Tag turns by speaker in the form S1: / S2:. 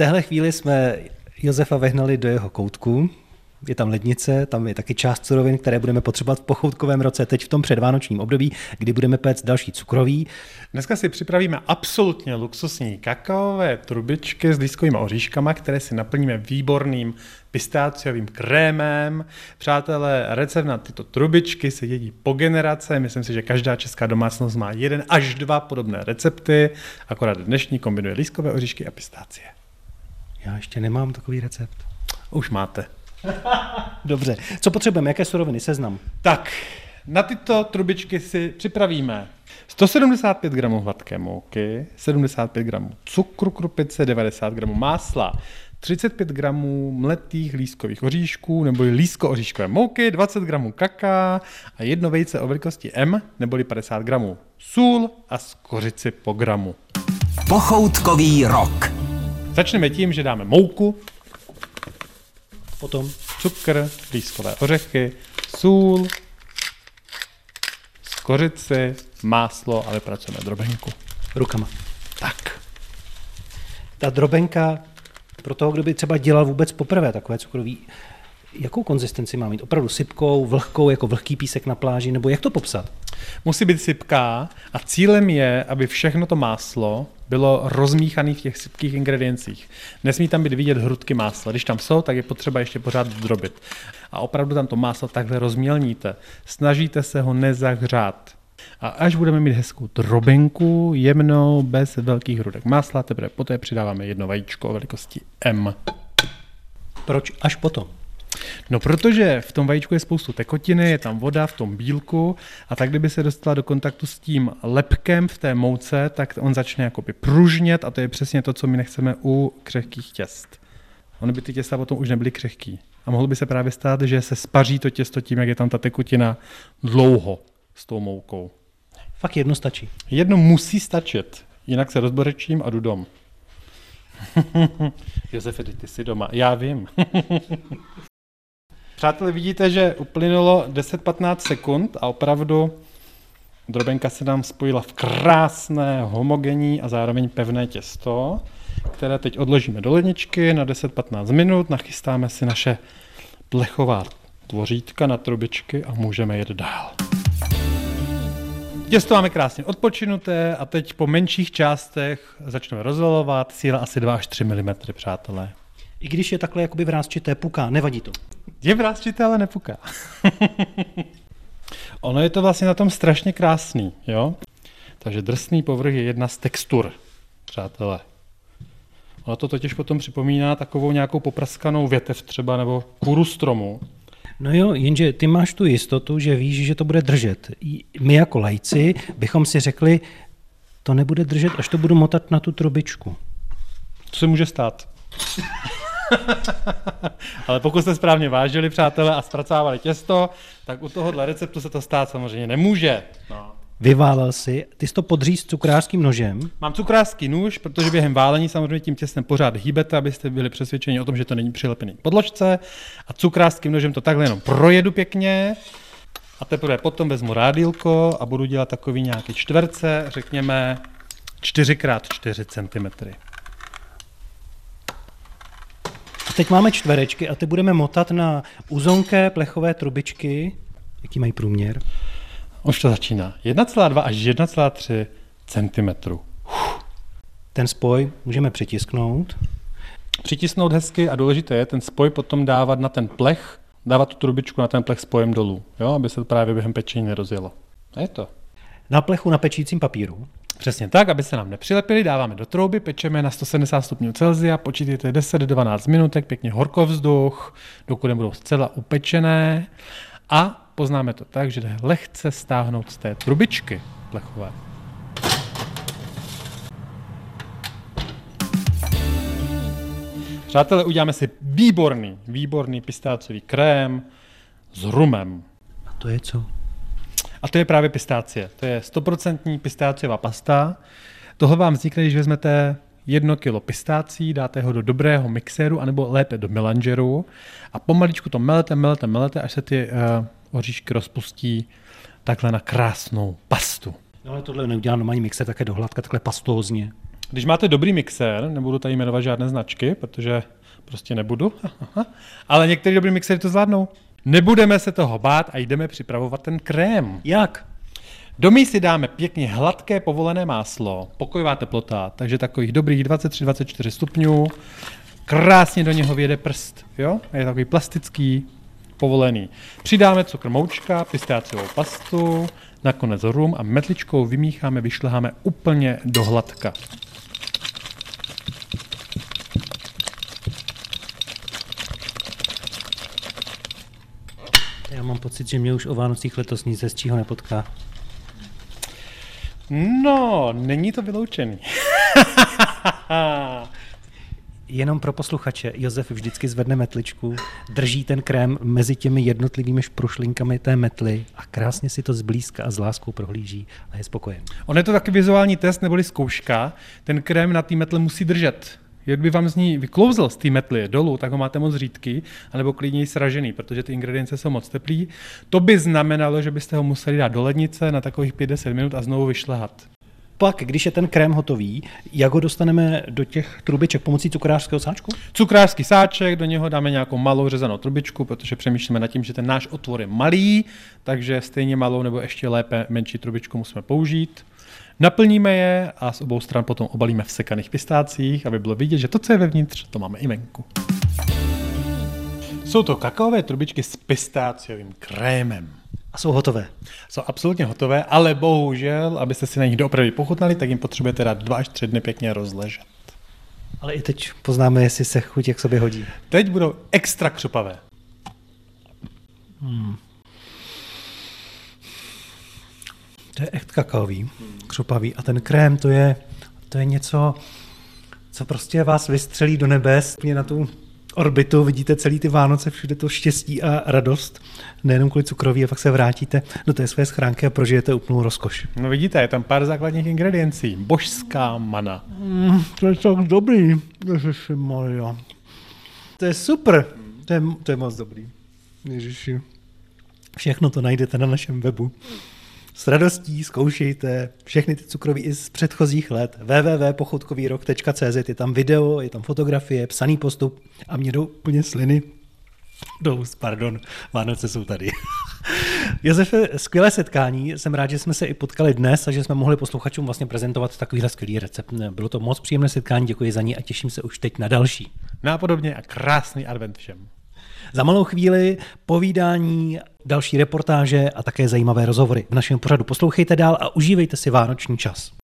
S1: téhle chvíli jsme Josefa vehnali do jeho koutku, je tam lednice, tam je taky část surovin, které budeme potřebovat v pochoutkovém roce, teď v tom předvánočním období, kdy budeme péct další cukroví.
S2: Dneska si připravíme absolutně luxusní kakaové trubičky s lískovými oříškama, které si naplníme výborným pistáciovým krémem. Přátelé, recept na tyto trubičky se jedí po generace. Myslím si, že každá česká domácnost má jeden až dva podobné recepty, akorát dnešní kombinuje lískové oříšky a pistácie.
S1: Já ještě nemám takový recept.
S2: Už máte.
S1: Dobře. Co potřebujeme? Jaké suroviny? Seznam.
S2: Tak, na tyto trubičky si připravíme 175 gramů hladké mouky, 75 gramů cukru krupice, 90 gramů másla, 35 gramů mletých lískových oříšků neboli lísko-oříškové mouky, 20 gramů kaká a jedno vejce o velikosti M neboli 50 gramů sůl a skořici po gramu.
S3: Pochoutkový rok.
S2: Začneme tím, že dáme mouku,
S1: Potom
S2: cukr, lískové ořechy, sůl, skořici, máslo a vypracujeme drobenku.
S1: rukama.
S2: Tak.
S1: Ta drobenka pro toho, kdo by třeba dělal vůbec poprvé takové cukroví, jakou konzistenci má mít? Opravdu sypkou, vlhkou, jako vlhký písek na pláži, nebo jak to popsat?
S2: Musí být sypká a cílem je, aby všechno to máslo bylo rozmíchané v těch sypkých ingrediencích. Nesmí tam být vidět hrudky másla. Když tam jsou, tak je potřeba ještě pořád zdrobit. A opravdu tam to máslo takhle rozmělníte. Snažíte se ho nezahřát. A až budeme mít hezkou drobenku, jemnou, bez velkých hrudek másla, teprve poté přidáváme jedno vajíčko o velikosti M.
S1: Proč až potom?
S2: No protože v tom vajíčku je spoustu tekotiny, je tam voda v tom bílku a tak kdyby se dostala do kontaktu s tím lepkem v té mouce, tak on začne jakoby pružnět a to je přesně to, co my nechceme u křehkých těst. Ony by ty těsta potom už nebyly křehký. A mohlo by se právě stát, že se spaří to těsto tím, jak je tam ta tekutina dlouho s tou moukou.
S1: Fakt jedno stačí.
S2: Jedno musí stačit, jinak se rozborečím a jdu dom. Josefe, ty jsi doma. Já vím. Přátelé, vidíte, že uplynulo 10-15 sekund a opravdu drobenka se nám spojila v krásné, homogenní a zároveň pevné těsto, které teď odložíme do ledničky na 10-15 minut, nachystáme si naše plechová tvořítka na trubičky a můžeme jet dál. Těsto máme krásně odpočinuté a teď po menších částech začneme rozvalovat, síla asi 2 až 3 mm, přátelé.
S1: I když je takhle jakoby vrázčité, puká, nevadí to.
S2: Je vrázčité, ale nepuká. ono je to vlastně na tom strašně krásný, jo? Takže drsný povrch je jedna z textur, přátelé. Ono to totiž potom připomíná takovou nějakou popraskanou větev třeba nebo kůru stromu.
S1: No jo, jenže ty máš tu jistotu, že víš, že to bude držet. My jako lajci bychom si řekli, to nebude držet, až to budu motat na tu trubičku.
S2: Co se může stát? Ale pokud jste správně vážili, přátelé, a zpracovali těsto, tak u tohohle receptu se to stát samozřejmě nemůže. No.
S1: Vyválel si, ty jsi to podříz cukrářským nožem.
S2: Mám cukrářský nůž, protože během válení samozřejmě tím těstem pořád hýbete, abyste byli přesvědčeni o tom, že to není přilepený k podložce. A cukrářským nožem to takhle jenom projedu pěkně. A teprve potom vezmu rádílko a budu dělat takový nějaký čtverce, řekněme 4x4 cm.
S1: A teď máme čtverečky a ty budeme motat na uzonké plechové trubičky. Jaký mají průměr?
S2: Už to začíná. 1,2 až 1,3 cm.
S1: Ten spoj můžeme přitisknout.
S2: Přitisnout hezky a důležité je ten spoj potom dávat na ten plech, dávat tu trubičku na ten plech spojem dolů, jo, aby se to právě během pečení nerozjelo. A je to.
S1: Na plechu na pečícím papíru.
S2: Přesně tak, aby se nám nepřilepili, dáváme do trouby, pečeme na 170 stupňů Celsia, počítejte 10-12 minutek, pěkně horkovzduch, dokud nebudou zcela upečené a poznáme to tak, že jde lehce stáhnout z té trubičky plechové. Přátelé, uděláme si výborný, výborný pistáciový krém s rumem.
S1: A to je co?
S2: A to je právě pistácie. To je 100% pistáciová pasta. Tohle vám vznikne, když vezmete jedno kilo pistácí, dáte ho do dobrého mixéru, anebo lépe do melangeru a pomaličku to melete, melete, melete, až se ty uh, oříšky rozpustí takhle na krásnou pastu.
S1: No ale tohle neudělá normální mixer také do hladka, takhle pastózně.
S2: Když máte dobrý mixér, nebudu tady jmenovat žádné značky, protože prostě nebudu, ale některý dobrý mixéry to zvládnou. Nebudeme se toho bát a jdeme připravovat ten krém.
S1: Jak?
S2: Do mísy dáme pěkně hladké povolené máslo, pokojová teplota, takže takových dobrých 23-24 stupňů. Krásně do něho vyjede prst, jo? Je takový plastický, povolený. Přidáme cukr moučka, pistáciovou pastu, nakonec rum a metličkou vymícháme, vyšleháme úplně do hladka.
S1: Já mám pocit, že mě už o Vánocích letos nic z čího nepotká.
S2: No, není to vyloučený.
S1: Jenom pro posluchače, Josef vždycky zvedne metličku, drží ten krém mezi těmi jednotlivými šprušlinkami té metly a krásně si to zblízka a s láskou prohlíží a je spokojen.
S2: On je to taky vizuální test neboli zkouška. Ten krém na té metle musí držet. Jak by vám z ní vyklouzl z té metly dolů, tak ho máte moc řídký, anebo klidně sražený, protože ty ingredience jsou moc teplý. To by znamenalo, že byste ho museli dát do lednice na takových 5-10 minut a znovu vyšlehat.
S1: Pak, když je ten krém hotový, jak ho dostaneme do těch trubiček pomocí cukrářského sáčku?
S2: Cukrářský sáček, do něho dáme nějakou malou řezanou trubičku, protože přemýšlíme nad tím, že ten náš otvor je malý, takže stejně malou nebo ještě lépe menší trubičku musíme použít. Naplníme je a z obou stran potom obalíme v sekaných pistácích, aby bylo vidět, že to, co je vevnitř, to máme i venku. Jsou to kakaové trubičky s pistáciovým krémem.
S1: A jsou hotové.
S2: Jsou absolutně hotové, ale bohužel, abyste si na nich doopravdy pochutnali, tak jim potřebujete dát dva až tři dny pěkně rozležet.
S1: Ale i teď poznáme, jestli se chuť jak sobě hodí.
S2: Teď budou extra křupavé.
S1: To je echt kakaový, křupavý. A ten krém, to je, to je něco, co prostě vás vystřelí do nebes, mě na tu orbitu, vidíte celý ty Vánoce, všude to štěstí a radost, nejenom kvůli cukroví, a pak se vrátíte do té své schránky a prožijete úplnou rozkoš.
S2: No vidíte, je tam pár základních ingrediencí. Božská mana.
S1: Mm, to je tak dobrý, Ježiši Maria. To je super, to je, to je moc dobrý. Ježiši. Všechno to najdete na našem webu. S radostí zkoušejte všechny ty cukroví i z předchozích let. www.pochoutkovýrok.cz Je tam video, je tam fotografie, psaný postup a mě jdou úplně sliny. Do úst, pardon, Vánoce jsou tady. Josefe, skvělé setkání. Jsem rád, že jsme se i potkali dnes a že jsme mohli posluchačům vlastně prezentovat takovýhle skvělý recept. Bylo to moc příjemné setkání, děkuji za ní a těším se už teď na další.
S2: Nápodobně a krásný advent všem.
S1: Za malou chvíli povídání, další reportáže a také zajímavé rozhovory. V našem pořadu poslouchejte dál a užívejte si vánoční čas.